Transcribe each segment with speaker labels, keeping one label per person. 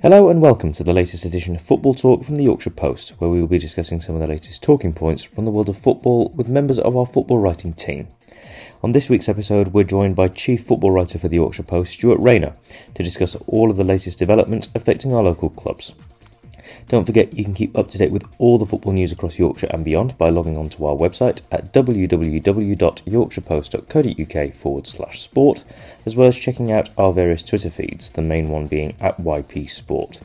Speaker 1: Hello and welcome to the latest edition of Football Talk from the Yorkshire Post, where we will be discussing some of the latest talking points from the world of football with members of our football writing team. On this week's episode, we're joined by Chief Football Writer for the Yorkshire Post, Stuart Rayner, to discuss all of the latest developments affecting our local clubs. Don't forget you can keep up to date with all the football news across Yorkshire and beyond by logging on to our website at www.yorkshirepost.co.uk forward slash sport, as well as checking out our various Twitter feeds, the main one being at YP Sport.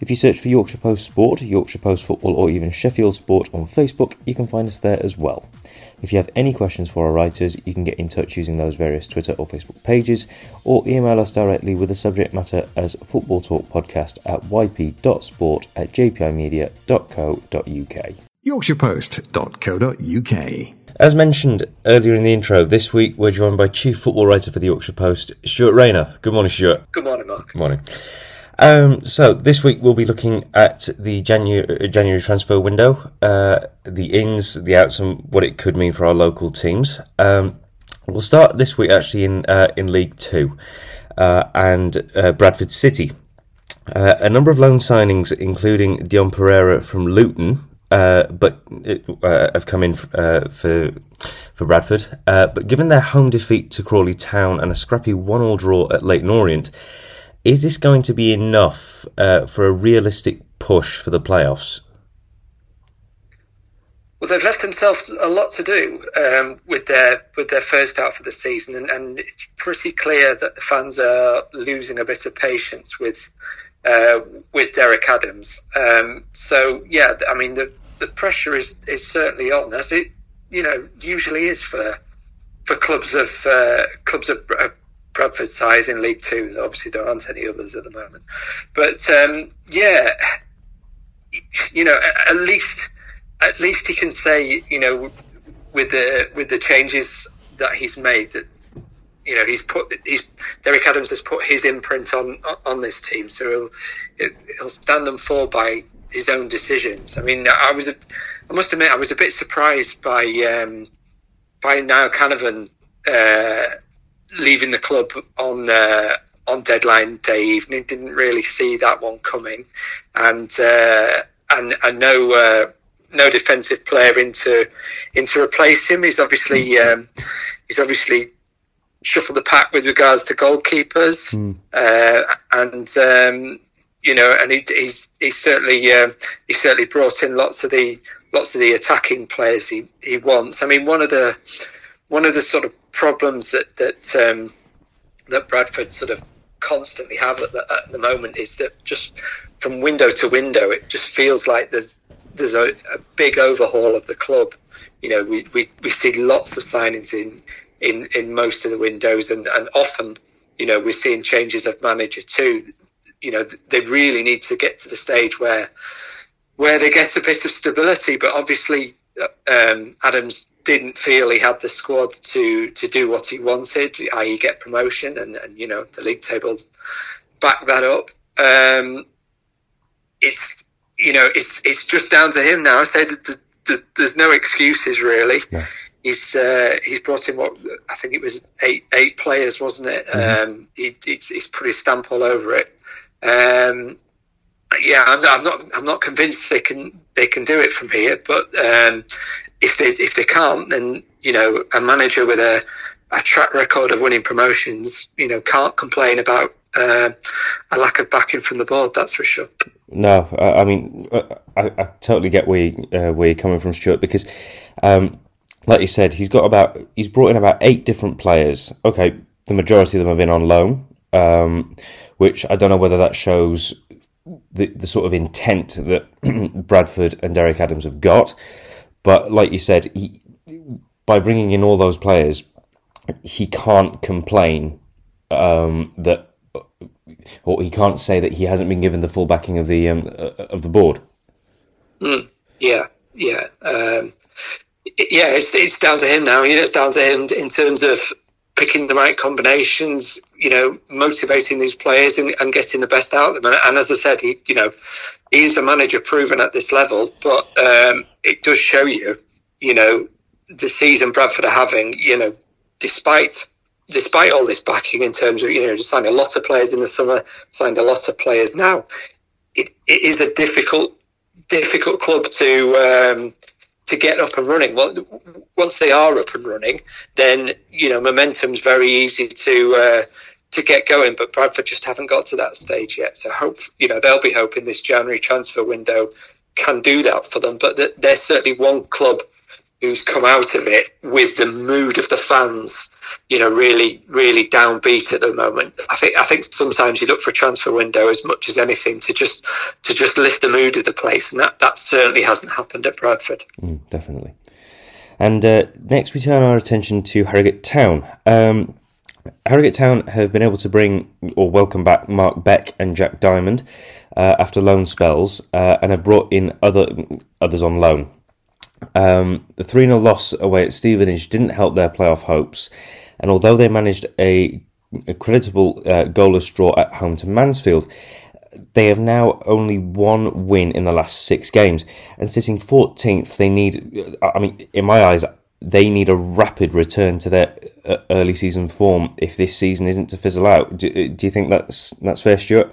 Speaker 1: If you search for Yorkshire Post Sport, Yorkshire Post Football, or even Sheffield Sport on Facebook, you can find us there as well. If you have any questions for our writers, you can get in touch using those various Twitter or Facebook pages, or email us directly with the subject matter as Football Talk Podcast at yp.sport at jpimedia.co.uk.
Speaker 2: YorkshirePost.co.uk.
Speaker 1: As mentioned earlier in the intro, this week we're joined by Chief Football Writer for the Yorkshire Post, Stuart Rayner. Good morning, Stuart.
Speaker 3: Good morning, Mark.
Speaker 1: Good morning. Um, so this week we'll be looking at the January, January transfer window, uh, the ins, the outs, and what it could mean for our local teams. Um, we'll start this week actually in uh, in League Two uh, and uh, Bradford City. Uh, a number of loan signings, including Dion Pereira from Luton, uh, but have come in for for Bradford. but given their home defeat to Crawley Town and a scrappy one-all draw at Leyton Orient. Is this going to be enough uh, for a realistic push for the playoffs?
Speaker 3: Well, they've left themselves a lot to do um, with their with their first half of the season, and, and, it's pretty clear that the fans are losing a bit of patience with uh, with Derek Adams. Um, so, yeah, I mean, the the pressure is is certainly on, as it you know usually is for for clubs of uh, clubs of, of Bradford size in League Two. Obviously, there aren't any others at the moment. But um, yeah, you know, at least at least he can say, you know, with the with the changes that he's made, that you know he's put he's Derek Adams has put his imprint on on this team, so he'll he'll stand and fall by his own decisions. I mean, I was I must admit I was a bit surprised by um, by Niall Canavan. Uh, leaving the club on uh, on deadline day evening. Didn't really see that one coming, and uh, and and no uh, no defensive player into into replace him. He's obviously um, he's obviously shuffled the pack with regards to goalkeepers, mm. and um, you know, and he, he's he's certainly um, he certainly brought in lots of the lots of the attacking players he, he wants. I mean, one of the one of the sort of problems that that um, that Bradford sort of constantly have at the, at the moment is that just from window to window, it just feels like there's there's a, a big overhaul of the club. You know, we, we, we see lots of signings in, in, in most of the windows, and, and often, you know, we're seeing changes of manager too. You know, they really need to get to the stage where where they get a bit of stability. But obviously, um, Adams didn't feel he had the squad to to do what he wanted, i.e., get promotion, and, and you know the league table back that up. Um, it's you know it's it's just down to him now. I say that there's, there's, there's no excuses really. Yeah. He's uh, he's brought in what I think it was eight eight players, wasn't it? Mm-hmm. Um, he, he's, he's put his stamp all over it. Um, yeah, I'm, I'm, not I'm not convinced they can they can do it from here, but um, if they if they can't, then you know a manager with a, a track record of winning promotions, you know, can't complain about uh, a lack of backing from the board. That's for sure.
Speaker 1: No, I, I mean, I, I, totally get where you, uh, where you're coming from, Stuart, because, um, like you said, he's got about he's brought in about eight different players. Okay, the majority of them have been on loan, um, which I don't know whether that shows the the sort of intent that Bradford and Derek Adams have got. But like you said, he, by bringing in all those players, he can't complain um, that, or he can't say that he hasn't been given the full backing of the um, uh, of the board.
Speaker 3: Mm, yeah, yeah, um, yeah. It's it's down to him now. You know, it's down to him in terms of picking the right combinations, you know, motivating these players and, and, getting the best out of them. And, as I said, he, you know, he's a manager proven at this level, but um, it does show you, you know, the season Bradford are having, you know, despite despite all this backing in terms of you know signed a lot of players in the summer, signed a lot of players now, it, it is a difficult difficult club to um, to get up and running. Well, once they are up and running, then you know momentum's very easy to uh, to get going. But Bradford just haven't got to that stage yet. So hope you know they'll be hoping this January transfer window can do that for them. But they're certainly one club who's come out of it with the mood of the fans, you know, really, really downbeat at the moment. I think I think sometimes you look for a transfer window as much as anything to just to just lift the mood of the place, and that that certainly hasn't happened at Bradford.
Speaker 1: Mm, definitely. And uh, next, we turn our attention to Harrogate Town. Um, Harrogate Town have been able to bring or welcome back Mark Beck and Jack Diamond uh, after loan spells, uh, and have brought in other others on loan. Um, the 3 0 loss away at Stevenage didn't help their playoff hopes, and although they managed a, a creditable uh, goalless draw at home to Mansfield, they have now only one win in the last six games, and sitting 14th, they need, uh, I mean, in my eyes, they need a rapid return to their uh, early season form if this season isn't to fizzle out. Do, do you think that's that's fair, Stuart?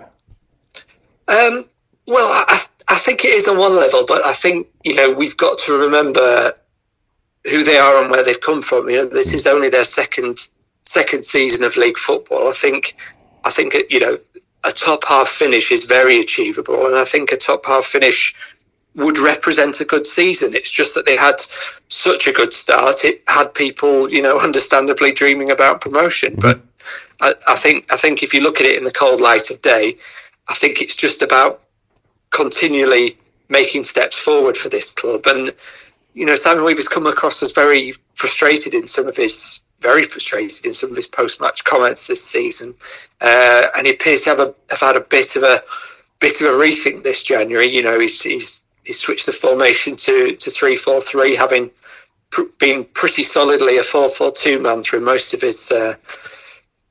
Speaker 3: Um, well, I, I think it is on one level, but I think you know we've got to remember who they are and where they've come from. You know, this is only their second second season of league football. I think I think you know a top half finish is very achievable, and I think a top half finish would represent a good season. It's just that they had such a good start. It had people, you know, understandably dreaming about promotion. Mm-hmm. But I, I think I think if you look at it in the cold light of day, I think it's just about continually making steps forward for this club. And you know, Simon Weaver's come across as very frustrated in some of his very frustrated in some of his post-match comments this season, uh, and he appears to have, a, have had a bit of a bit of a rethink this January. You know, he's he's, he's switched the formation to to three four three, having pr- been pretty solidly a four four two man through most of his. Uh,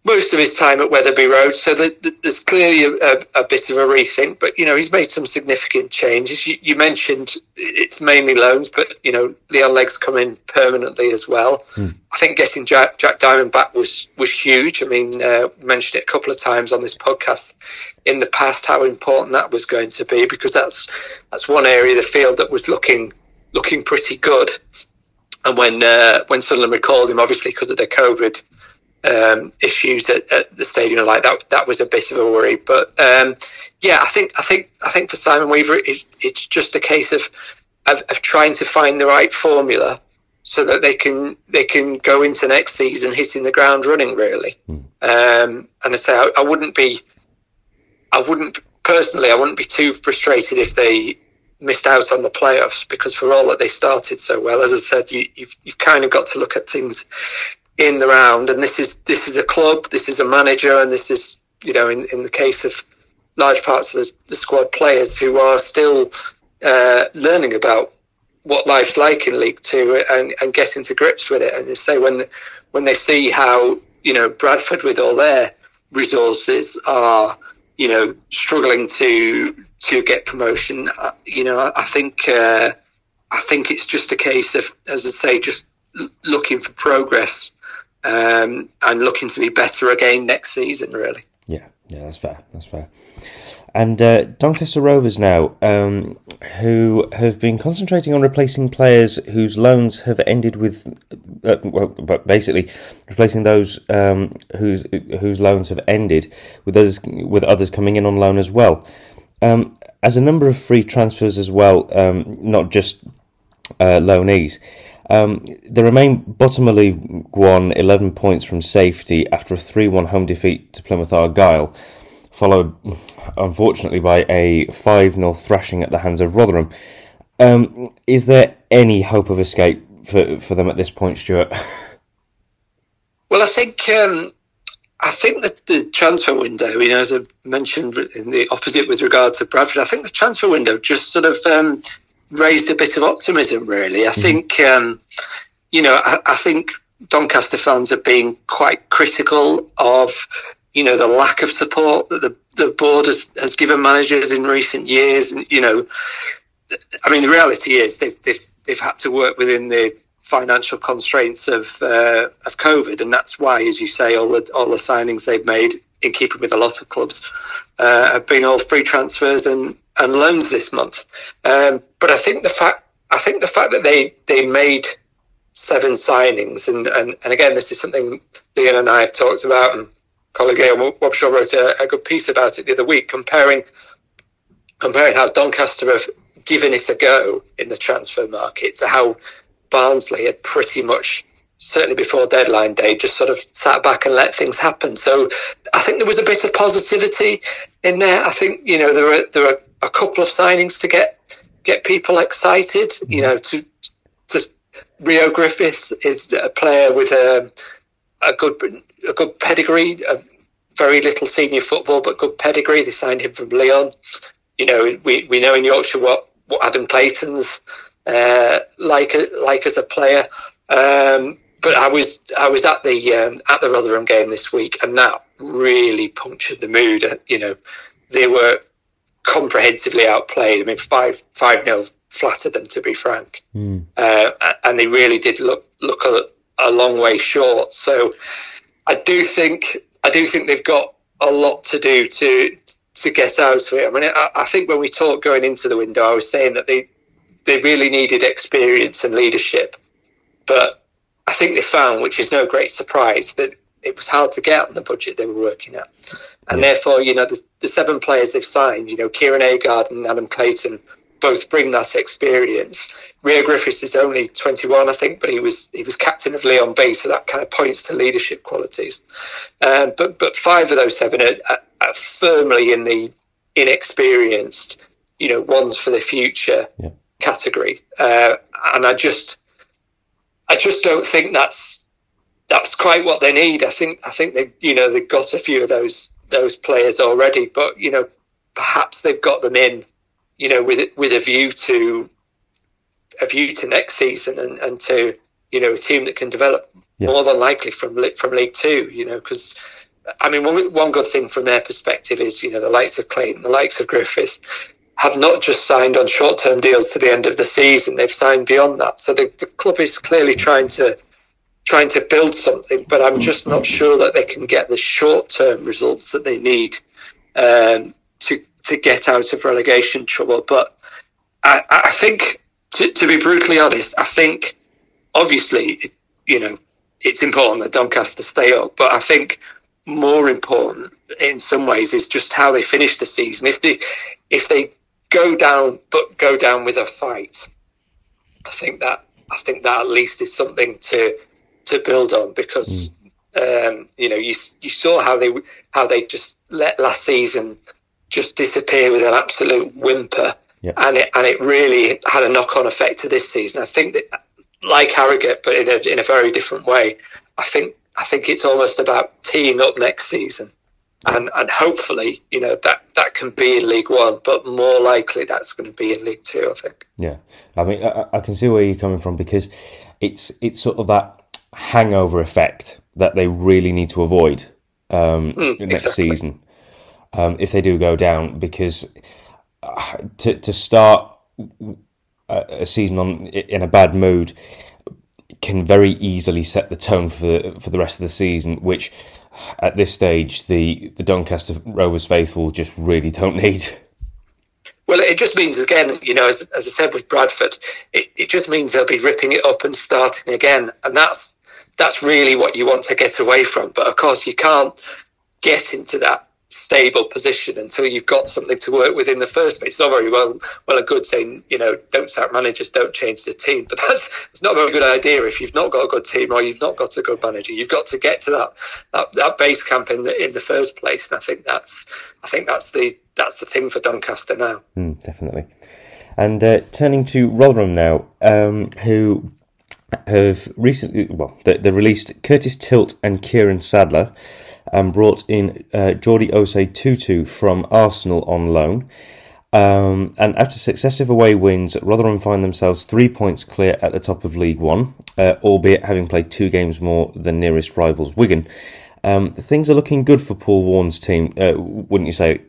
Speaker 3: most of his time at Wetherby Road. So the, the, there's clearly a, a, bit of a rethink, but you know he's made some significant changes. You, you, mentioned it's mainly loans, but you know Leon Legge's come in permanently as well. Mm. I think getting Jack, Jack, Diamond back was was huge. I mean, uh, mentioned it a couple of times on this podcast in the past how important that was going to be because that's that's one area of the field that was looking looking pretty good. And when uh, when Sunderland recalled him, obviously because of the COVID um, issues at, at, the stadium like that. That was a bit of a worry, but um, yeah, I think I think I think for Simon Weaver, it's, it's just a case of, of, of trying to find the right formula so that they can they can go into next season hitting the ground running really. Mm. Um, and I say I, I, wouldn't be, I wouldn't personally, I wouldn't be too frustrated if they missed out on the playoffs because for all that they started so well, as I said, you, you've, you've kind of got to look at things in the round. And this is this is a club, this is a manager, and this is you know in, in the case of large parts of the, the squad players who are still uh, learning about what life's like in League Two and, and getting to grips with it. And you say when when they see how you know Bradford with all their resources are you know struggling to to get promotion, uh, you know I think uh, I think it's just a case of as I say just looking for progress um, and looking to be better again next season. Really.
Speaker 1: Yeah, yeah, that's fair. That's fair. And uh, Doncaster Rovers now, um, who have been concentrating on replacing players whose loans have ended with, uh, well, but basically replacing those um, whose whose loans have ended with others with others coming in on loan as well. Um, as a number of free transfers as well, um, not just uh, loanees. Um, they remain bottom of League One, 11 points from safety after a 3 1 home defeat to Plymouth Argyle, followed, unfortunately, by a 5 0 thrashing at the hands of Rotherham. Um, is there any hope of escape for, for them at this point, Stuart?
Speaker 3: Well, I think um, I think that the transfer window, you know, as I mentioned in the opposite with regard to Bradford, I think the transfer window just sort of um, raised a bit of optimism. Really, I mm-hmm. think um, you know, I, I, think Doncaster fans are being quite critical of you know the lack of support that the the board has, has given managers in recent years, and you know, I mean, the reality is they've they've, they've had to work within the financial constraints of uh, of COVID, and that's why, as you say, all the all the signings they've made, in keeping with a lot of clubs, uh, have been all free transfers and, and loans this month. Um, but I think the fact I think the fact that they they made seven signings, and, and, and again, this is something Leon and I have talked about, and colleague Leon Wobschall wrote a, a good piece about it the other week, comparing comparing how Doncaster have given it a go in the transfer market to how Barnsley had pretty much certainly before deadline day just sort of sat back and let things happen so i think there was a bit of positivity in there i think you know there are there are a couple of signings to get get people excited you know to to reo griffiths is a player with a a good a good pedigree a very little senior football but good pedigree they signed him from Lyon. you know we, we know in yorkshire what what adam clayton's uh, like like as a player. Um, but I was I was at the um, at the Rotherham game this week, and that really punctured the mood. Uh, you know, they were comprehensively outplayed. I mean, five five nil flattered them to be frank, mm. uh, and they really did look look a, a long way short. So I do think I do think they've got a lot to do to to get out of it. I mean, I, I think when we talked going into the window, I was saying that they they really needed experience and leadership. But I think they found, which is no great surprise, that it was hard to get on the budget they were working at. And yeah. therefore, you know, the, the, seven players they've signed, you know, Kieran Agard and Adam Clayton both bring that experience. Reo Griffiths is only 21, I think, but he was he was captain of Lyon B, so that kind of points to leadership qualities. Um, but but five of those seven are, are, firmly in the inexperienced, you know, ones for the future. Yeah category, uh, and I just, I just don't think that's that's quite what they need. I think I think they, you know, they've got a few of those those players already, but you know, perhaps they've got them in, you know, with with a view to a view to next season and, and to you know a team that can develop yeah. more than likely from from League Two. You know, because I mean, one one good thing from their perspective is you know the likes of Clayton, the likes of Griffiths, have not just signed on short term deals to the end of the season, they've signed beyond that. So the, the club is clearly trying to trying to build something, but I'm just not sure that they can get the short term results that they need um, to to get out of relegation trouble. But I, I think, to, to, be brutally honest, I think obviously you know it's important that Doncaster stay up, but I think more important in some ways is just how they finish the season. If they if they go down, but go down with a fight. I think that I think that at least is something to to build on because mm. um, you know you you saw how they how they just let last season just disappear with an absolute whimper, yep. and it and it really had a knock on effect to this season. I think that like Harrogate, but in a in a very different way. I think I think it's almost about teeing up next season and and hopefully you know that that can be in League One, but more likely that's going to be in League Two. I think.
Speaker 1: Yeah, I mean, I, I can see where you're coming from because it's it's sort of that hangover effect that they really need to avoid um, mm, next exactly. season um, if they do go down because uh, to to start a, a season on in a bad mood can very easily set the tone for the, for the rest of the season, which at this stage the the Doncaster Rovers faithful just really don't need.
Speaker 3: Well, it just means again, you know, as, as I said with Bradford, it, it just means they'll be ripping it up and starting again, and that's that's really what you want to get away from. But of course, you can't get into that stable position until you've got something to work with in the first place. It's not very well well a good saying, you know, don't sack managers, don't change the team. But that's it's not a very good idea if you've not got a good team or you've not got a good manager. You've got to get to that that, that base camp in the in the first place. And I think that's I think that's the that's the thing for Doncaster now.
Speaker 1: Mm, definitely. And uh, turning to Rotherham now, um, who have recently well they, they released Curtis Tilt and Kieran Sadlier and brought in uh, Jordi Osei Tutu from Arsenal on loan. Um, and after successive away wins, Rotherham find themselves three points clear at the top of League One, uh, albeit having played two games more than nearest rivals Wigan. Um, things are looking good for Paul Warne's team, uh, wouldn't you say?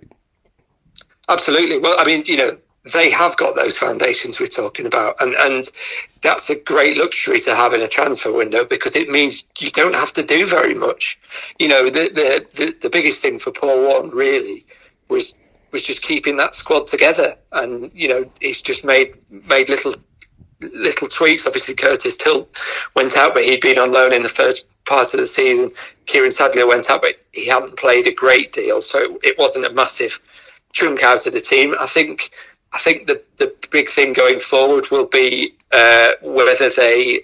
Speaker 3: Absolutely. Well, I mean, you know, they have got those foundations we're talking about, and and that's a great luxury to have in a transfer window because it means you don't have to do very much. You know, the the the, the biggest thing for Paul Warne really was was just keeping that squad together, and you know, he's just made made little little tweaks. Obviously, Curtis Tilt went out, but he'd been on loan in the first part of the season. Kieran Sadlier went out, but he hadn't played a great deal, so it wasn't a massive chunk out of the team. I think I think the, the big thing going forward will be uh, whether they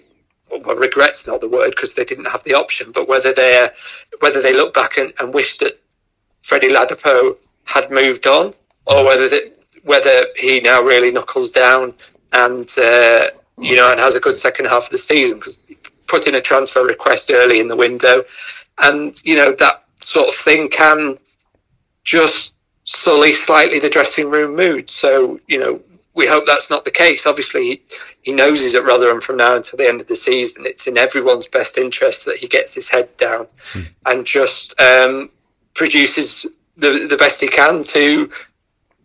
Speaker 3: well, regret's not the word because they didn't have the option, but whether they whether they look back and, and wish that Freddie Ladapo had moved on, or whether whether he now really knuckles down and uh, you know and has a good second half of the season because put in a transfer request early in the window, and you know that sort of thing can just sully slightly the dressing room mood. So, you know, we hope that's not the case. Obviously, he, he knows he's at Rotherham from now until the end of the season. It's in everyone's best interest that he gets his head down mm. and just um, produces the the best he can to,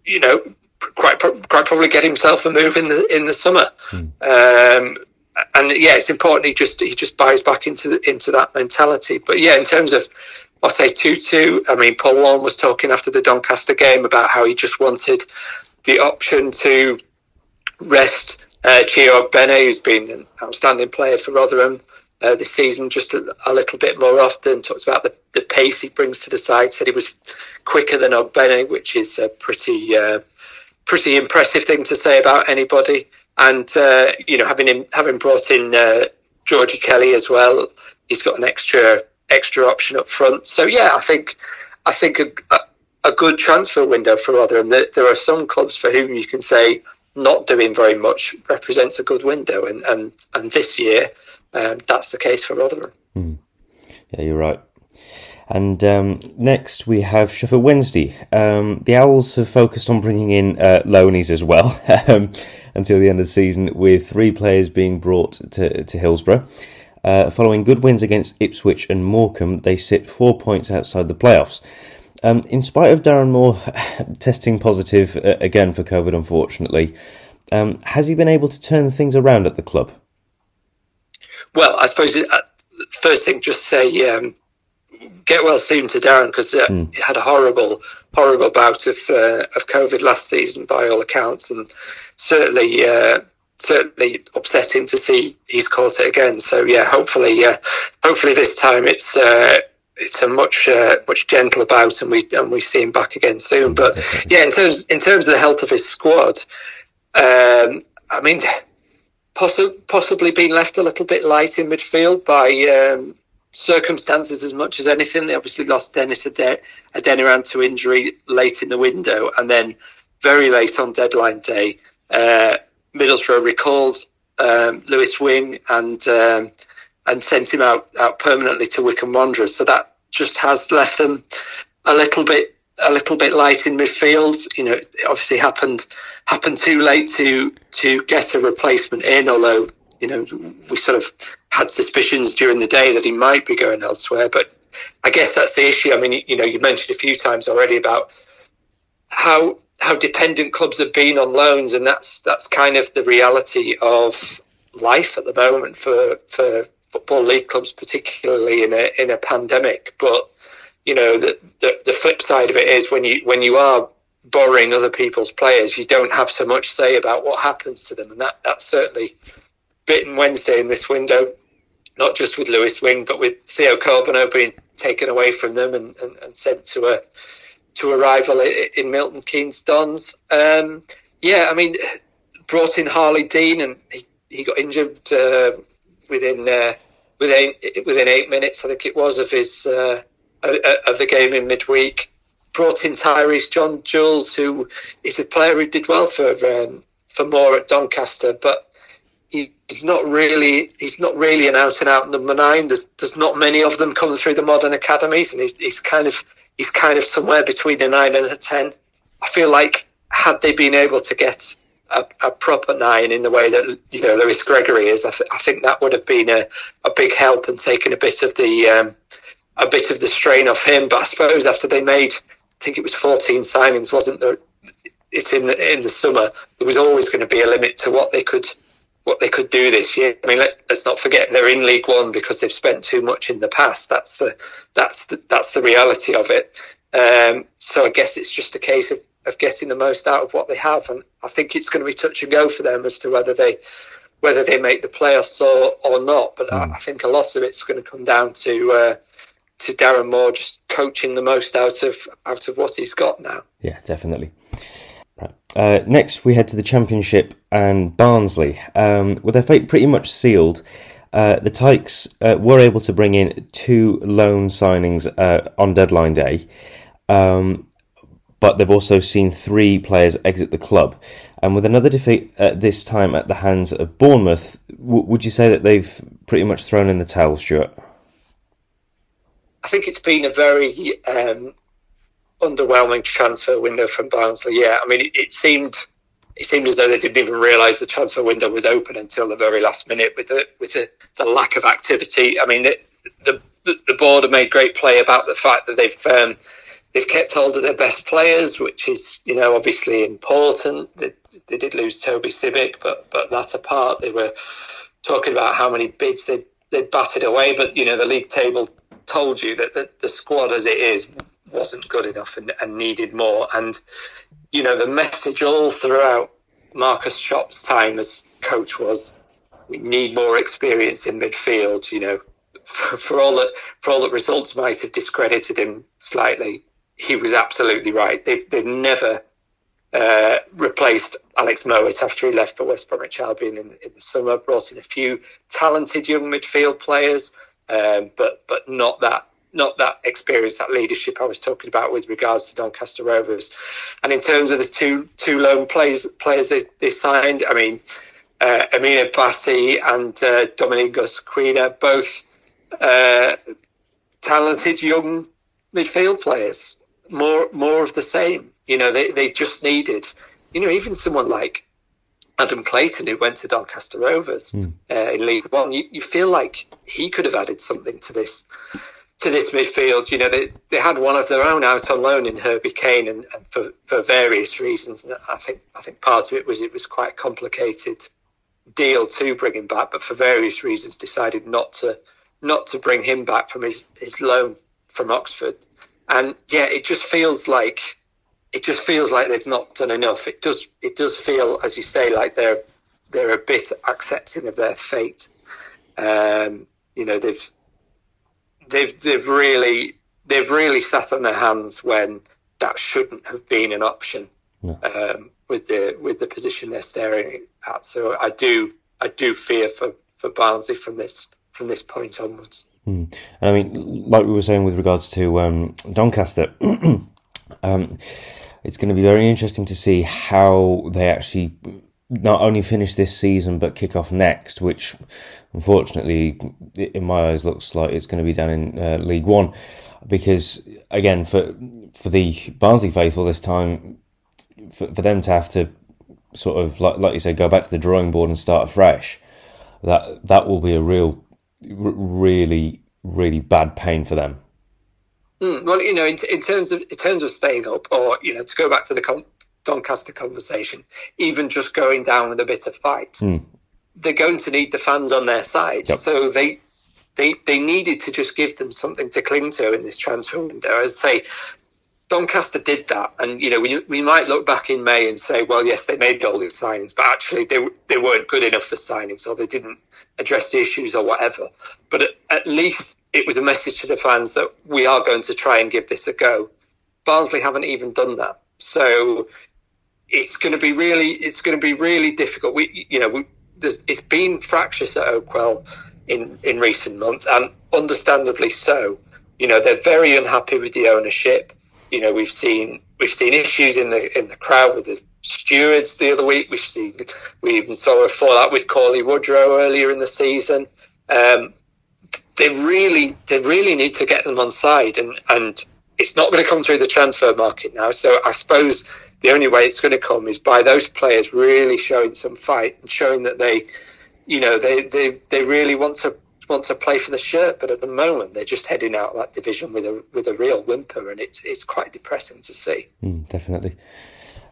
Speaker 3: you know, quite quite probably get himself a move in the in the summer. Mm. Um, and yeah, it's important he just he just buys back into the, into that mentality. But yeah, in terms of I'll say 2 2. I mean, Paul Warne was talking after the Doncaster game about how he just wanted the option to rest uh, Chio Ogbene, who's been an outstanding player for Rotherham uh, this season, just a, a, little bit more often. Talks about the, the pace he brings to the side. Said he was quicker than Ogbene, which is a pretty uh, pretty impressive thing to say about anybody. And uh, you know, having him having brought in uh, Georgie Kelly as well, he's got an extra extra option up front. So yeah, I think I think a, a, a good transfer window for Rotherham. There, there are some clubs for whom you can say not doing very much represents a good window, and and and this year um, that's the case for Rotherham.
Speaker 1: Mm. Yeah, you're right. And um, next we have Sheffield Wednesday. Um, the Owls have focused on bringing in uh, loanies as well um, until the end of the season, with three players being brought to, to Hillsborough. Uh, following good wins against Ipswich and Morecambe, they sit four points outside the playoffs. Um, in spite of Darren Moore testing positive uh, again for COVID, unfortunately, um, has he been able to turn things around at the club?
Speaker 3: Well, I suppose uh, first thing, just say um, get well soon to Darren because mm. he had a horrible, horrible bout of uh, of COVID last season by all accounts, and certainly uh, certainly upsetting to see he's caught it again. So yeah, hopefully, uh, hopefully this time it's uh, it's a much uh, much gentler bout, and we and we see him back again soon. But yeah, in terms in terms of the health of his squad, um, I mean, possi- possibly being left a little bit light in midfield by. Um, circumstances as much as anything. They obviously lost Dennis Adeniran to injury late in the window, and then very late on deadline day, uh, Middlesbrough recalled um, Lewis Wing and um, and sent him out out permanently to Wycombe Wanderers. So that just has left them a little bit a little bit light in midfield. You know, it obviously happened happened too late to to get a replacement in. Although you know we sort of had suspicions during the day that he might be going elsewhere, but I guess that's the issue. I mean, you know, you mentioned a few times already about how how dependent clubs have been on loans, and that's that's kind of the reality of life at the moment for for football league clubs, particularly in a in a pandemic. But you know, the, the the flip side of it is when you when you are borrowing other people's players, you don't have so much say about what happens to them, and that that's certainly bitten Wednesday in this window. Not just with Lewis Wing, but with Theo Corbeanu being taken away from them and, and, and sent to a to a rival in Milton Keynes Dons. Um, yeah, I mean, brought in Harlee Dean and he, he got injured uh, within uh, within within eight minutes, I think it was, of his uh, of the game in midweek. Brought in Tyreece John-Jules, who is a player who did well for um, for Moore at Doncaster, but he's not really he's not really an out and out number nine. There's there's not many of them coming through the modern academies, and he's, he's kind of he's kind of somewhere between a nine and a ten. I feel like had they been able to get a, a proper nine in the way that you know Lewis Gregory is, I, th- I think that would have been a, a big help and taken a bit of the um, a bit of the strain off him. But I suppose after they made, I think it was 14 signings, wasn't there? it in the in the summer, there was always going to be a limit to what they could what they could do this year. I mean, let, us not forget they're in League One because they've spent too much in the past. That's the that's the, that's the reality of it. Um, so I guess it's just a case of, of getting the most out of what they have, and I think it's going to be touch and go for them as to whether they whether they make the playoffs or, or not. But mm. I, I, think a lot of it's going to come down to uh, to Darren Moore just coaching the most out of out of what he's got now.
Speaker 1: Yeah, definitely. Uh, next, we head to the Championship and Barnsley. Um, with their fate pretty much sealed, uh, the Tykes uh, were able to bring in two loan signings uh, on deadline day, um, but they've also seen three players exit the club. And with another defeat at this time at the hands of Bournemouth, w- would you say that they've pretty much thrown in the towel, Stuart?
Speaker 3: I think it's been a very um, underwhelming transfer window from Barnsley. Yeah, I mean, it, it seemed it seemed as though they didn't even realise the transfer window was open until the very last minute with the with the, the lack of activity. I mean, the, the the board have made great play about the fact that they've um, they've kept hold of their best players, which is you know obviously important. They, they did lose Toby Sibbick, but but that apart, they were talking about how many bids they they batted away. But you know the league table told you that the, the squad as it is wasn't good enough and, and needed more. And you know the message all throughout Markus Schopp's time as coach was we need more experience in midfield. You know, for, for, all that for all that results might have discredited him slightly, he was absolutely right. They've they've never uh, replaced Alex Mowatt after he left for West Bromwich Albion in, in, the summer. Brought in a few talented young midfield players, um, but but not that not that experience, that leadership I was talking about with regards to Doncaster Rovers. And in terms of the two two lone players players they, they signed, I mean, uh, Amine Bassi and uh, Domingos Quina, both uh, talented young midfield players. More more of the same. You know, they, they just needed, you know, even someone like Adam Clayton, who went to Doncaster Rovers mm. uh, in League One, you, you feel like he could have added something to this to this midfield. You know, they, they had one of their own out on loan in Herbie Kane, and, and for, for various reasons. And I think I think part of it was it was quite a complicated deal to bring him back, but for various reasons decided not to not to bring him back from his, his loan from Oxford. And yeah, it just feels like it just feels like they've not done enough. It does it does feel, as you say, like they're they're a bit accepting of their fate. Um, you know, they've they've they've really they've really sat on their hands when that shouldn't have been an option no. um, with the with the position they're staring at. So I do I do fear for for Barnsley from this from this point onwards.
Speaker 1: Mm. I mean, like we were saying with regards to um, Doncaster, um, it's going to be very interesting to see how they actually not only finish this season but kick off next, which unfortunately, in my eyes, looks like it's going to be down in uh, League One. Because again, for for the Barnsley faithful this time, for, for them to have to sort of like like you say, go back to the drawing board and start afresh, that that will be a real really, really bad pain for them.
Speaker 3: Mm, well, you know, in, in, terms of in terms of staying up, or you know, to go back to the con- Doncaster conversation, even just going down with a bit of fight, mm. they're going to need the fans on their side. Yep. So they they they needed to just give them something to cling to in this transfer window. I'd say, Doncaster did that, and you know we, we might look back in May and say, well, yes, they made all these signings, but actually they they weren't good enough for signings, or they didn't address the issues, or whatever. But at, at least it was a message to the fans that we are going to try and give this a go. Barnsley haven't even done that, so it's going to be really it's going to be really difficult. We you know we, it's been fractious at Oakwell in in recent months, and understandably so. You know they're very unhappy with the ownership you know, we've seen we've seen issues in the in the crowd with the stewards the other week. We've seen we even saw a fallout with Cauley Woodrow earlier in the season. Um, they really they really need to get them on side, and and it's not going to come through the transfer market now. So I suppose the only way it's going to come is by those players really showing some fight and showing that they, you know, they they, they really want to want to play for the shirt, but at the moment they're just heading out that division with a with a real whimper, and it's it's quite depressing to see.
Speaker 1: Mm, definitely.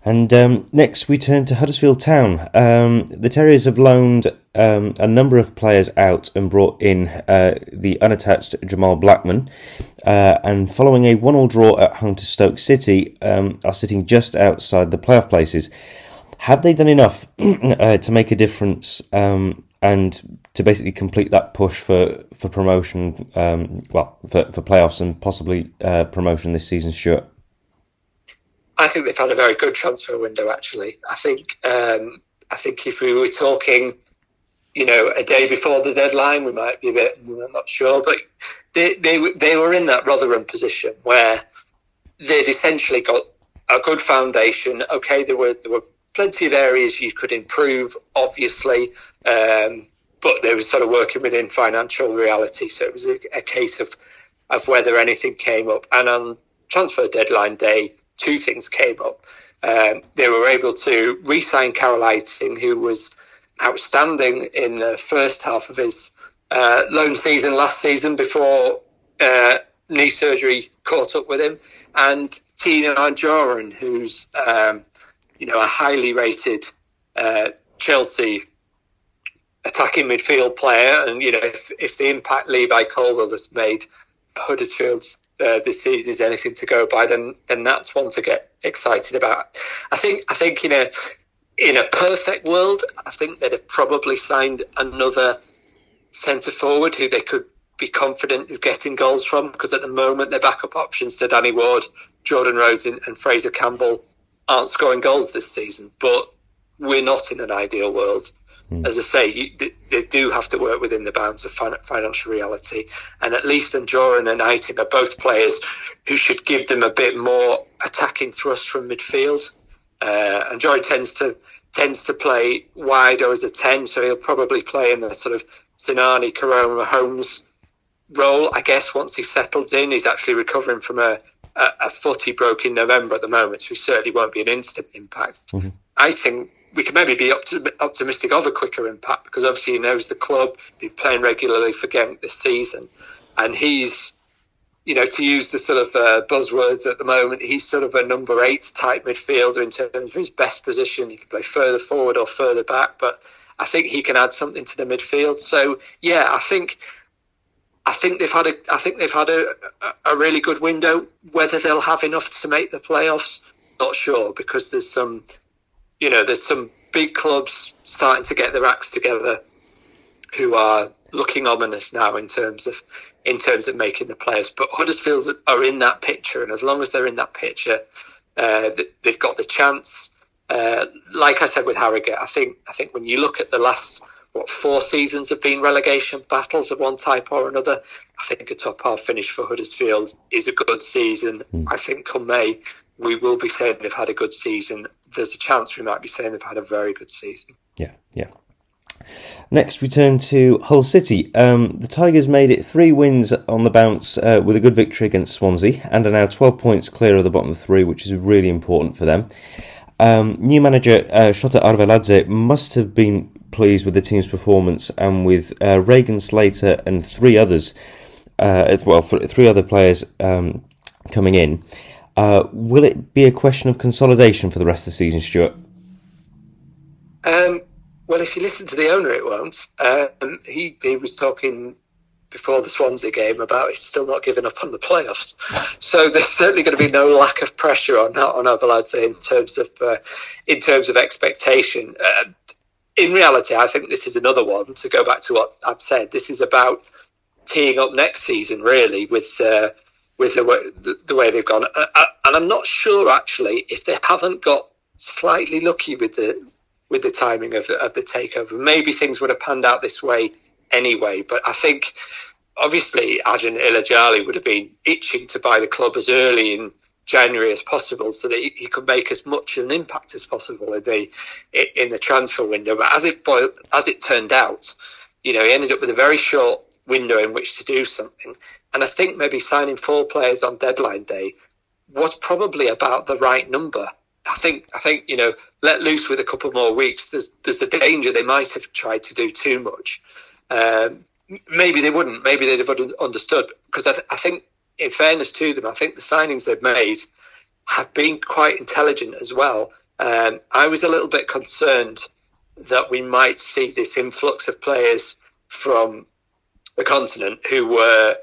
Speaker 1: And um, next, we turn to Huddersfield Town. Um, the Terriers have loaned um, a number of players out and brought in uh, the unattached Jamal Blackman. Uh, and following a one-all draw at home to Stoke City, um, are sitting just outside the playoff places. Have they done enough uh, to make a difference um, and to basically complete that push for for promotion? Um, well, for for playoffs and possibly uh, promotion this season, Stuart.
Speaker 3: I think they've had a very good transfer window. Actually, I think um, I think if we were talking, you know, a day before the deadline, we might be a bit I'm not sure, but they they they were in that Rotherham position where they'd essentially got a good foundation. Okay, there were there were plenty of areas you could improve, obviously, um, but they were sort of working within financial reality. So it was a, a case of of whether anything came up. And on transfer deadline day, two things came up. Um, they were able to re-sign Carel Eiting, who was outstanding in the first half of his uh, loan season last season before uh, knee surgery caught up with him, and Tino Anjorin, who's um, you know a highly rated uh, Chelsea attacking midfield player, and you know if, if the impact Levi Colwill has made Huddersfield's uh, this season is anything to go by, then then that's one to get excited about. I think I think in a in a perfect world, I think they'd have probably signed another centre forward who they could be confident of getting goals from because at the moment their backup options to Danny Ward, Jordan Rhodes, and, Fraser Campbell aren't scoring goals this season. But we're not in an ideal world. Mm. As I say, you, they, they, do have to work within the bounds of financial reality. And at least Anjorin and Eiting are both players who should give them a bit more attacking thrust from midfield. Uh, Anjorin tends to tends to play wide or as a 10, so he'll probably play in the sort of Sinani, Koroma, Holmes role, I guess, once he settles in. He's actually recovering from a, a, a foot he broke in November at the moment, so he certainly won't be an instant impact. Mm-hmm. I think we can maybe be optimistic of a quicker impact because obviously he knows the club, been playing regularly for Genk this season, and he's, you know, to use the sort of uh, buzzwords at the moment, he's sort of a number eight type midfielder in terms of his best position. He can play further forward or further back, but I think he can add something to the midfield. So yeah, I think. I think they've had a. I think they've had a, a really good window. Whether they'll have enough to make the playoffs, not sure because there's some you know, there's some big clubs starting to get their acts together who are looking ominous now in terms of in terms of making the players. But Huddersfield are in that picture, and as long as they're in that picture, uh, they've got the chance. Uh, like I said with Harrogate, I think I think when you look at the last what four seasons have been relegation battles of one type or another, I think a top half finish for Huddersfield is a good season. Mm. I think come May we will be saying they've had a good season. There's a chance we might be saying they've had a very good season.
Speaker 1: Yeah, yeah. Next, we turn to Hull City. Um, the Tigers made it three wins on the bounce uh, with a good victory against Swansea and are now 12 points clear of the bottom three, which is really important for them. Um, new manager uh, Shota Arveladze must have been pleased with the team's performance and with uh, Regan Slater and three others, uh, well, three other players um, coming in. Uh, will it be a question of consolidation for the rest of the season, Stuart?
Speaker 3: Um, well, if you listen to the owner, it won't. Um, he he was talking before the Swansea game about he's still not giving up on the playoffs. So there's certainly going to be no lack of pressure on on Arveladze in terms of uh, in terms of expectation. Uh, in reality, I think this is another one to go back to what I've said. This is about teeing up next season, really, with uh, with the way, the, the way they've gone. Uh, uh, and I'm not sure actually if they haven't got slightly lucky with the with the timing of the, of the takeover. Maybe things would have panned out this way anyway. But I think obviously Adrian Ilicali would have been itching to buy the club as early in January as possible, so that he, he could make as much of an impact as possible in the in the transfer window. But as it boiled, as it turned out, you know, he ended up with a very short window in which to do something. And I think maybe signing four players on deadline day was probably about the right number. I think I think you know let loose with a couple more weeks. There's there's the danger they might have tried to do too much. Um, maybe they wouldn't. Maybe they'd have understood because I, th- I think in fairness to them, I think the signings they've made have been quite intelligent as well. Um, I was a little bit concerned that we might see this influx of players from the continent who were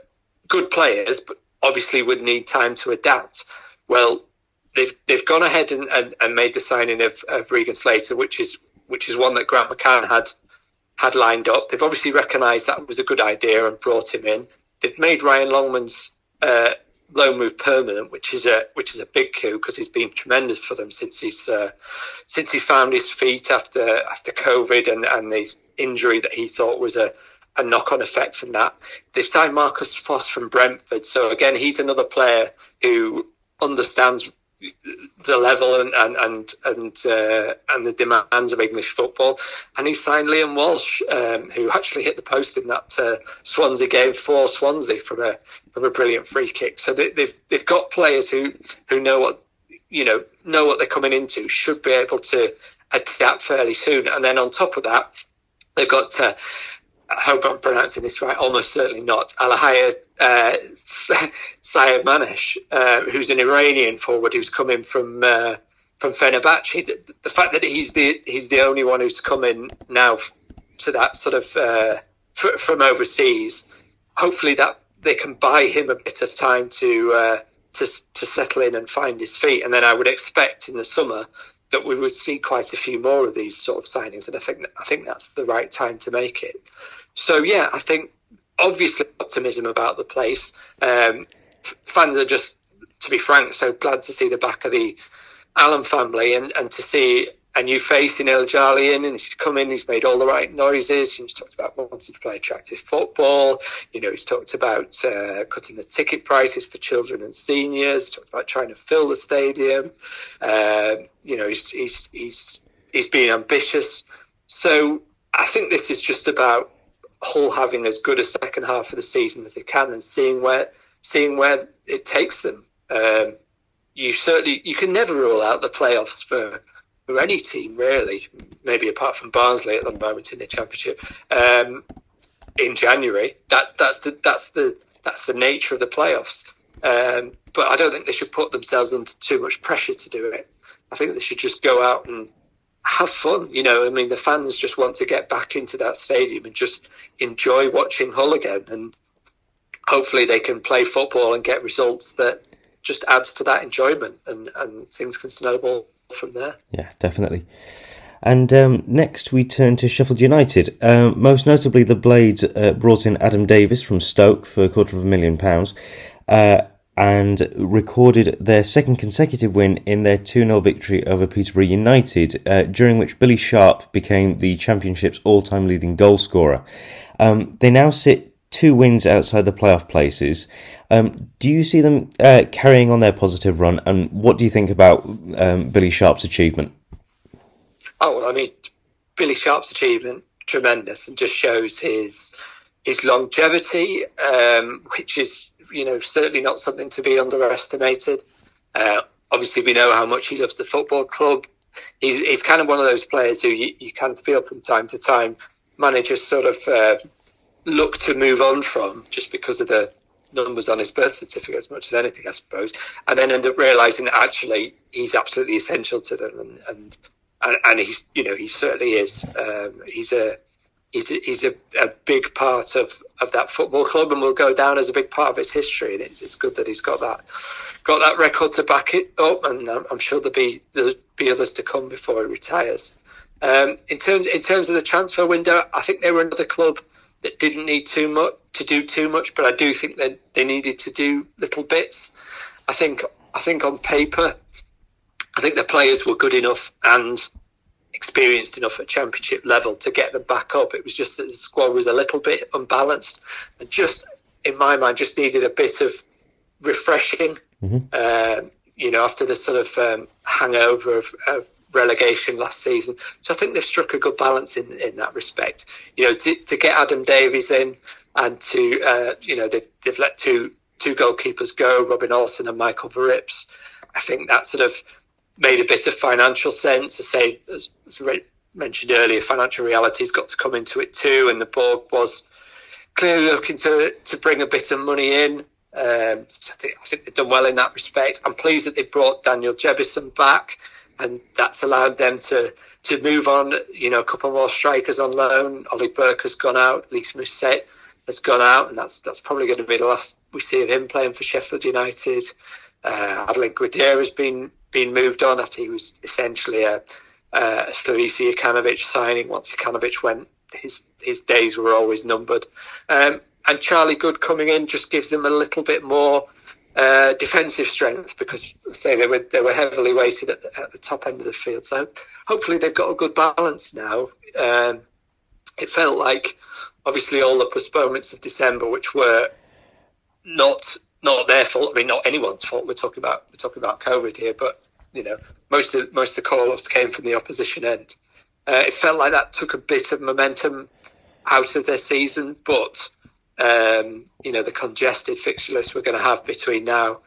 Speaker 3: good players, but obviously would need time to adapt. Well, they've they've gone ahead and, and, and made the signing of, of Regan Slater, which is which is one that Grant McCann had had lined up. They've obviously recognised that was a good idea and brought him in. They've made Ryan Longman's uh, loan move permanent, which is a which is a big coup because he's been tremendous for them since he's uh, since he found his feet after after COVID and and the injury that he thought was a a knock on effect from that. They've signed Marcus Forss from Brentford, so again he's another player who understands the level and and and and, uh, and the demands of English football. And he signed Liam Walsh, um, who actually hit the post in that uh, Swansea game for Swansea from a from a brilliant free kick. So they, they've they've got players who who know what you know know what they're coming into, should be able to adapt fairly soon. And then on top of that, they've got. Uh, I hope I'm pronouncing this right, almost certainly not. Allahyar uh, Sayyadmanesh, uh, who's an Iranian forward who's coming from uh, from Fenerbahce. The, the, fact that he's the he's the only one who's coming now to that sort of uh, f- from overseas. Hopefully, that they can buy him a bit of time to uh, to to settle in and find his feet, and then I would expect in the summer that we would see quite a few more of these sort of signings, and I think I think that's the right time to make it. So yeah, I think obviously optimism about the place. Um, fans are just, to be frank, so glad to see the back of the Allen family and, and to see a new face in Ilicali and he's come in, he's made all the right noises. He's talked about wanting to play attractive football. You know, he's talked about uh, cutting the ticket prices for children and seniors. Talked about trying to fill the stadium. Uh, you know, he's he's he's he's being ambitious. So I think this is just about Hull having as good a second half of the season as they can and seeing where seeing where it takes them. Um, you certainly you can never rule out the playoffs for for any team really, maybe apart from Barnsley at the moment in the championship. Um, in January, that's that's the that's the that's the nature of the playoffs. Um, but I don't think they should put themselves under too much pressure to do it. I think they should just go out and have fun. You know, I mean, the fans just want to get back into that stadium and just enjoy watching Hull again. And hopefully they can play football and get results that just adds to that enjoyment and, and things can snowball from there.
Speaker 1: Yeah, definitely. And um, next we turn to Sheffield United. Um, most notably, the Blades uh, brought in Adam Davies from Stoke for a quarter of a million pounds. Uh, and recorded their second consecutive win in their 2 0 victory over Peterborough United, uh, during which Billy Sharp became the Championship's all time leading goalscorer. Um, they now sit two wins outside the playoff places. Um, do you see them uh, carrying on their positive run, and what do you think about um, Billy Sharp's achievement?
Speaker 3: Oh, I mean, Billy Sharp's achievement tremendous, and just shows his his longevity, um, which is you know certainly not something to be underestimated. Uh, obviously, we know how much he loves the football club. He's, he's kind of one of those players who you, you of feel from time to time managers sort of uh, look to move on from just because of the numbers on his birth certificate as much as anything, I suppose, and then end up realizing that actually he's absolutely essential to them, and and and, he's you know he certainly is. Um, he's a he's a, he's a, a, big part of, of that football club and will go down as a big part of its history. And it's, it's good that he's got that got that record to back it up. And I'm, I'm sure there'll be there'll be others to come before he retires. Um, in terms in terms of the transfer window, I think they were another club that didn't need too much to do too much, but I do think that they needed to do little bits. I think I think on paper, I think the players were good enough and experienced enough at championship level to get them back up. It was just that the squad was a little bit unbalanced and just, in my mind, just needed a bit of refreshing. Mm-hmm. Uh, you know, after the sort of um, hangover of, of, relegation last season. So I think they've struck a good balance in, in that respect. You know, to, to get Adam Davies in and to, uh, you know, they've, they've let two two goalkeepers go, Robin Olsen and Michael Verrips. I think that sort of made a bit of financial sense. I say, as, as mentioned earlier, financial reality's got to come into it too, and the board was clearly looking to to bring a bit of money in. Um, so I, think, I, think, they've done well in that respect. I'm pleased that they brought Daniel Jebbison back. and that's allowed them to to move on. You know, a couple more strikers on loan. Ollie Burke has gone out. Lys Mousset has gone out, and that's that's probably going to be the last we see of him playing for Sheffield United. Uh, Guedera has been been moved on after he was essentially a, a Slavisa Jokanovic signing. Once Jokanovic went, his his days were always numbered. Um, and Charlie Goode coming in just gives them a little bit more uh, defensive strength because say they were they were heavily weighted at the, at the, top end of the field. So hopefully they've got a good balance now. Um, it felt like obviously all the postponements of December, which were not not their fault. I mean, not anyone's fault. We're talking about we're talking about COVID here, but you know, most of most of the call-offs came from the opposition end. Uh, it felt like that took a bit of momentum out of their season, but um, you know the congested fixture list we're going to have between now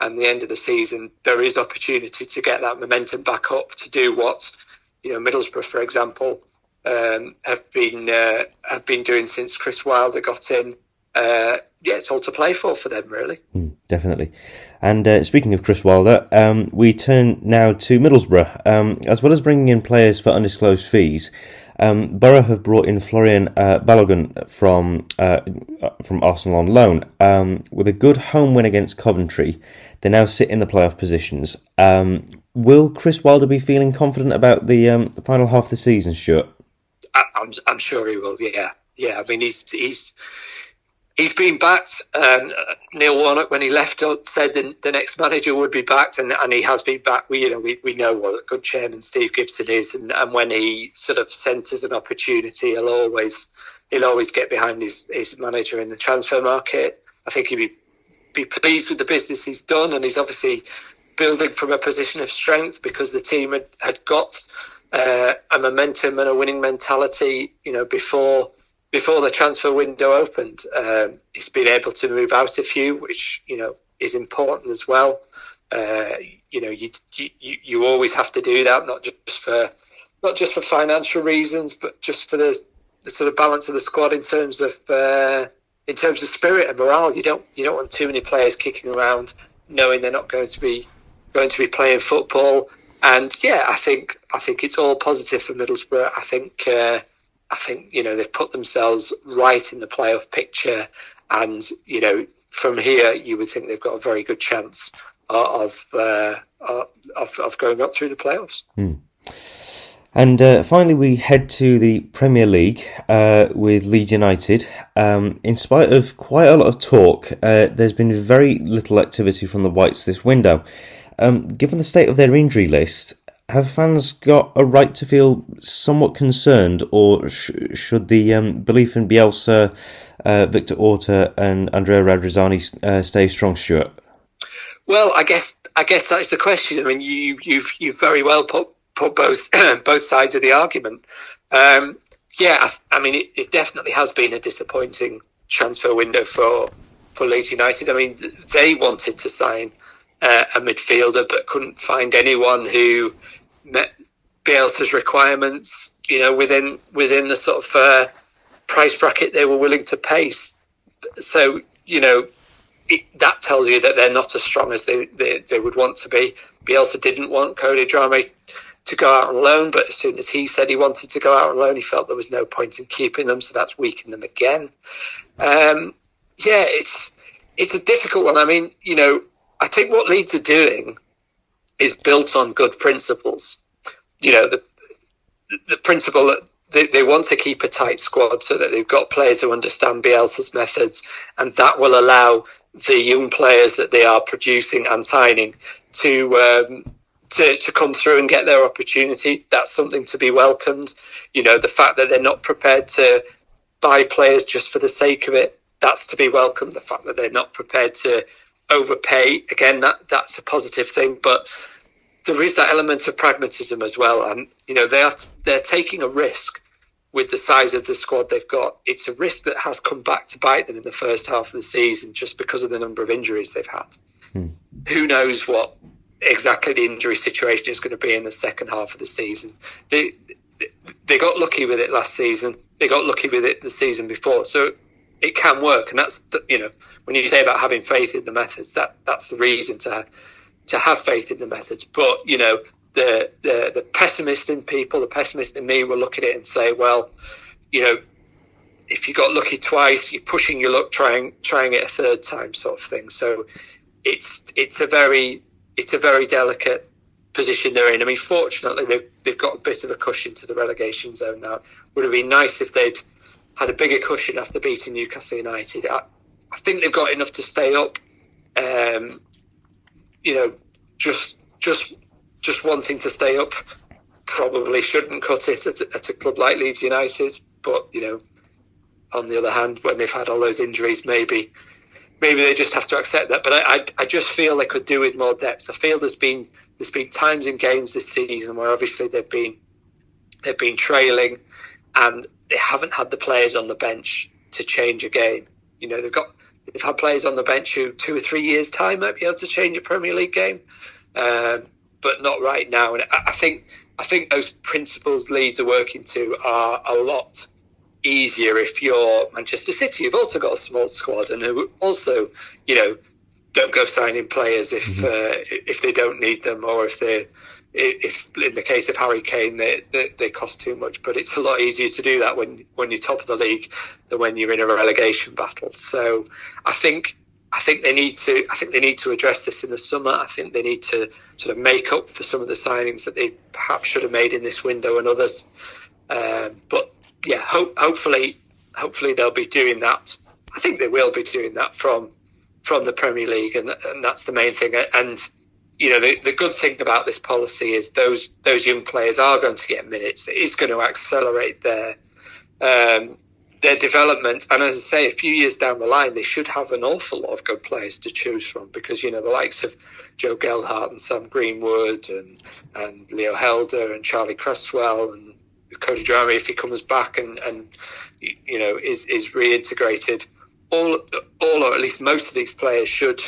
Speaker 3: and the end of the season, there is opportunity to get that momentum back up to do what you know Middlesbrough, for example, um, have been uh, have been doing since Chris Wilder got in. Uh, yeah, it's all to play for for them, really.
Speaker 1: Mm, definitely. And uh, speaking of Chris Wilder, um, we turn now to Middlesbrough. Um, as well as bringing in players for undisclosed fees, um, Borough have brought in Folarin uh, Balogun from uh, from Arsenal on loan. Um, with a good home win against Coventry, they now sit in the playoff positions. Um, will Chris Wilder be feeling confident about the, um, the final half of the season, Stuart?
Speaker 3: I, I'm, I'm sure he will. Yeah, yeah. I mean, he's he's he's been backed. Um, Neil Warnock, when he left, said the, the, next manager would be backed, and, and he has been backed. We, you know, we, we know what a good chairman Steve Gibson is, and, and when he sort of senses an opportunity, he'll always he'll always get behind his, his manager in the transfer market. I think he'd be be pleased with the business he's done, and he's obviously building from a position of strength because the team had, had got uh, a momentum and a winning mentality, you know, before before the transfer window opened, um, he's been able to move out a few, which you know is important as well. Uh, you know, you, you you always have to do that, not just for not just for financial reasons, but just for the, the sort of balance of the squad in terms of uh, in terms of spirit and morale. You don't you don't want too many players kicking around knowing they're not going to be going to be playing football. And yeah, I think I think it's all positive for Middlesbrough. I think. Uh, I think you know they've put themselves right in the playoff picture, and you know from here you would think they've got a very good chance of uh, of, of going up through the playoffs.
Speaker 1: Hmm. And uh, finally, we head to the Premier League uh, with Leeds United. Um, in spite of quite a lot of talk, uh, there's been very little activity from the Whites this window. Um, given the state of their injury list, have fans got a right to feel somewhat concerned, or sh- should the um, belief in Bielsa, uh, Victor Orta, and Andrea Radrizzani uh, stay strong, Stuart?
Speaker 3: Well, I guess I guess that's the question. I mean, you, you've you've very well put put both both sides of the argument. Um, yeah, I, I mean, it, it, definitely has been a disappointing transfer window for for Leeds United. I mean, they wanted to sign uh, a midfielder, but couldn't find anyone who met Bielsa's requirements, you know, within within the sort of uh, price bracket they were willing to pay. So, you know, it, that tells you that they're not as strong as they, they, they would want to be. Bielsa didn't want Cody Drameh to go out on loan, but as soon as he said he wanted to go out on loan, he felt there was no point in keeping them, so that's weakened them again. Um, yeah, it's it's a difficult one. I mean, you know, I think what Leeds are doing is built on good principles. You know, the the principle that they, they want to keep a tight squad so that they've got players who understand Bielsa's methods, and that will allow the young players that they are producing and signing to um, to, to come through and get their opportunity. That's something to be welcomed. You know, the fact that they're not prepared to buy players just for the sake of it, that's to be welcomed. The fact that they're not prepared to overpay. Again, that that's a positive thing, but there is that element of pragmatism as well. And you know, they are they're taking a risk with the size of the squad they've got. It's a risk that has come back to bite them in the first half of the season just because of the number of injuries they've had. Hmm. Who knows what exactly the injury situation is going to be in the second half of the season? They they got lucky with it last season. They got lucky with it the season before. So it can work, and that's the, you know when you say about having faith in the methods, that that's the reason to to have faith in the methods. But you know the, the the pessimist in people, the pessimist in me, will look at it and say, well, you know, if you got lucky twice, you're pushing your luck, trying trying it a third time, sort of thing. So it's it's a very it's a very delicate position they're in. I mean, fortunately, they've they've got a bit of a cushion to the relegation zone now. Would have been nice if they'd had a bigger cushion after beating Newcastle United. I, I think they've got enough to stay up. Um, you know, just just just wanting to stay up probably shouldn't cut it at, at a club like Leeds United. But you know, on the other hand, when they've had all those injuries, maybe maybe they just have to accept that. But I, I, I, just feel they could do with more depth. I feel there's been there's been times in games this season where obviously they've been they've been trailing and they haven't had the players on the bench to change a game. You know, they've got they've had players on the bench who two or three years time might be able to change a Premier League game, um, but not right now. And I, I think I think those principles Leeds are working to are a lot easier if you're Manchester City. You've also got a small squad and who also, you know, don't go signing players if mm-hmm. uh, if they don't need them or if they if in the case of Harry Kane they, they, they cost too much. But it's a lot easier to do that when when you're top of the league than when you're in a relegation battle. So I think. I think they need to. I think they need to address this in the summer. I think they need to sort of make up for some of the signings that they perhaps should have made in this window and others. Um, but yeah, hopefully, hopefully they'll be doing that. I think they will be doing that from from the Premier League, and, and that's the main thing. And you know, the, the good thing about this policy is those those young players are going to get minutes. It is going to accelerate their um, their development. And as I say, a few years down the line, they should have an awful lot of good players to choose from because you know the likes of Joe Gelhardt and Sam Greenwood and and Leo Hjelde and Charlie Cresswell and Cody Drameh if he comes back and, and you know is is reintegrated. All all or at least most of these players should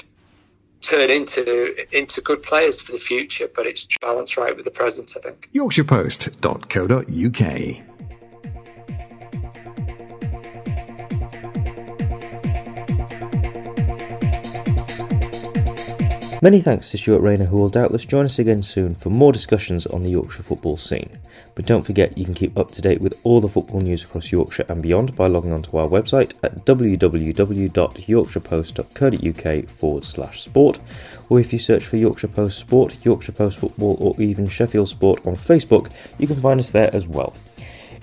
Speaker 3: turn into into good players for the future, but it's balanced right with the present, I think.
Speaker 2: YorkshirePost.co.uk
Speaker 1: Many thanks to Stuart Rayner, who will doubtless join us again soon for more discussions on the Yorkshire football scene. But don't forget, you can keep up to date with all the football news across Yorkshire and beyond by logging onto our website at www.yorkshirepost.co.uk forward slash sport, or if you search for Yorkshire Post Sport, Yorkshire Post Football, or even Sheffield Sport on Facebook, you can find us there as well.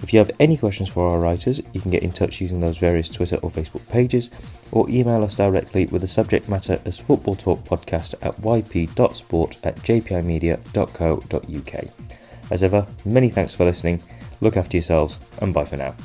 Speaker 1: If you have any questions for our writers, you can get in touch using those various Twitter or Facebook pages, or email us directly with the subject matter as Football Talk Podcast at yp.sport at jpimedia.co.uk. As ever, many thanks for listening, look after yourselves, and bye for now.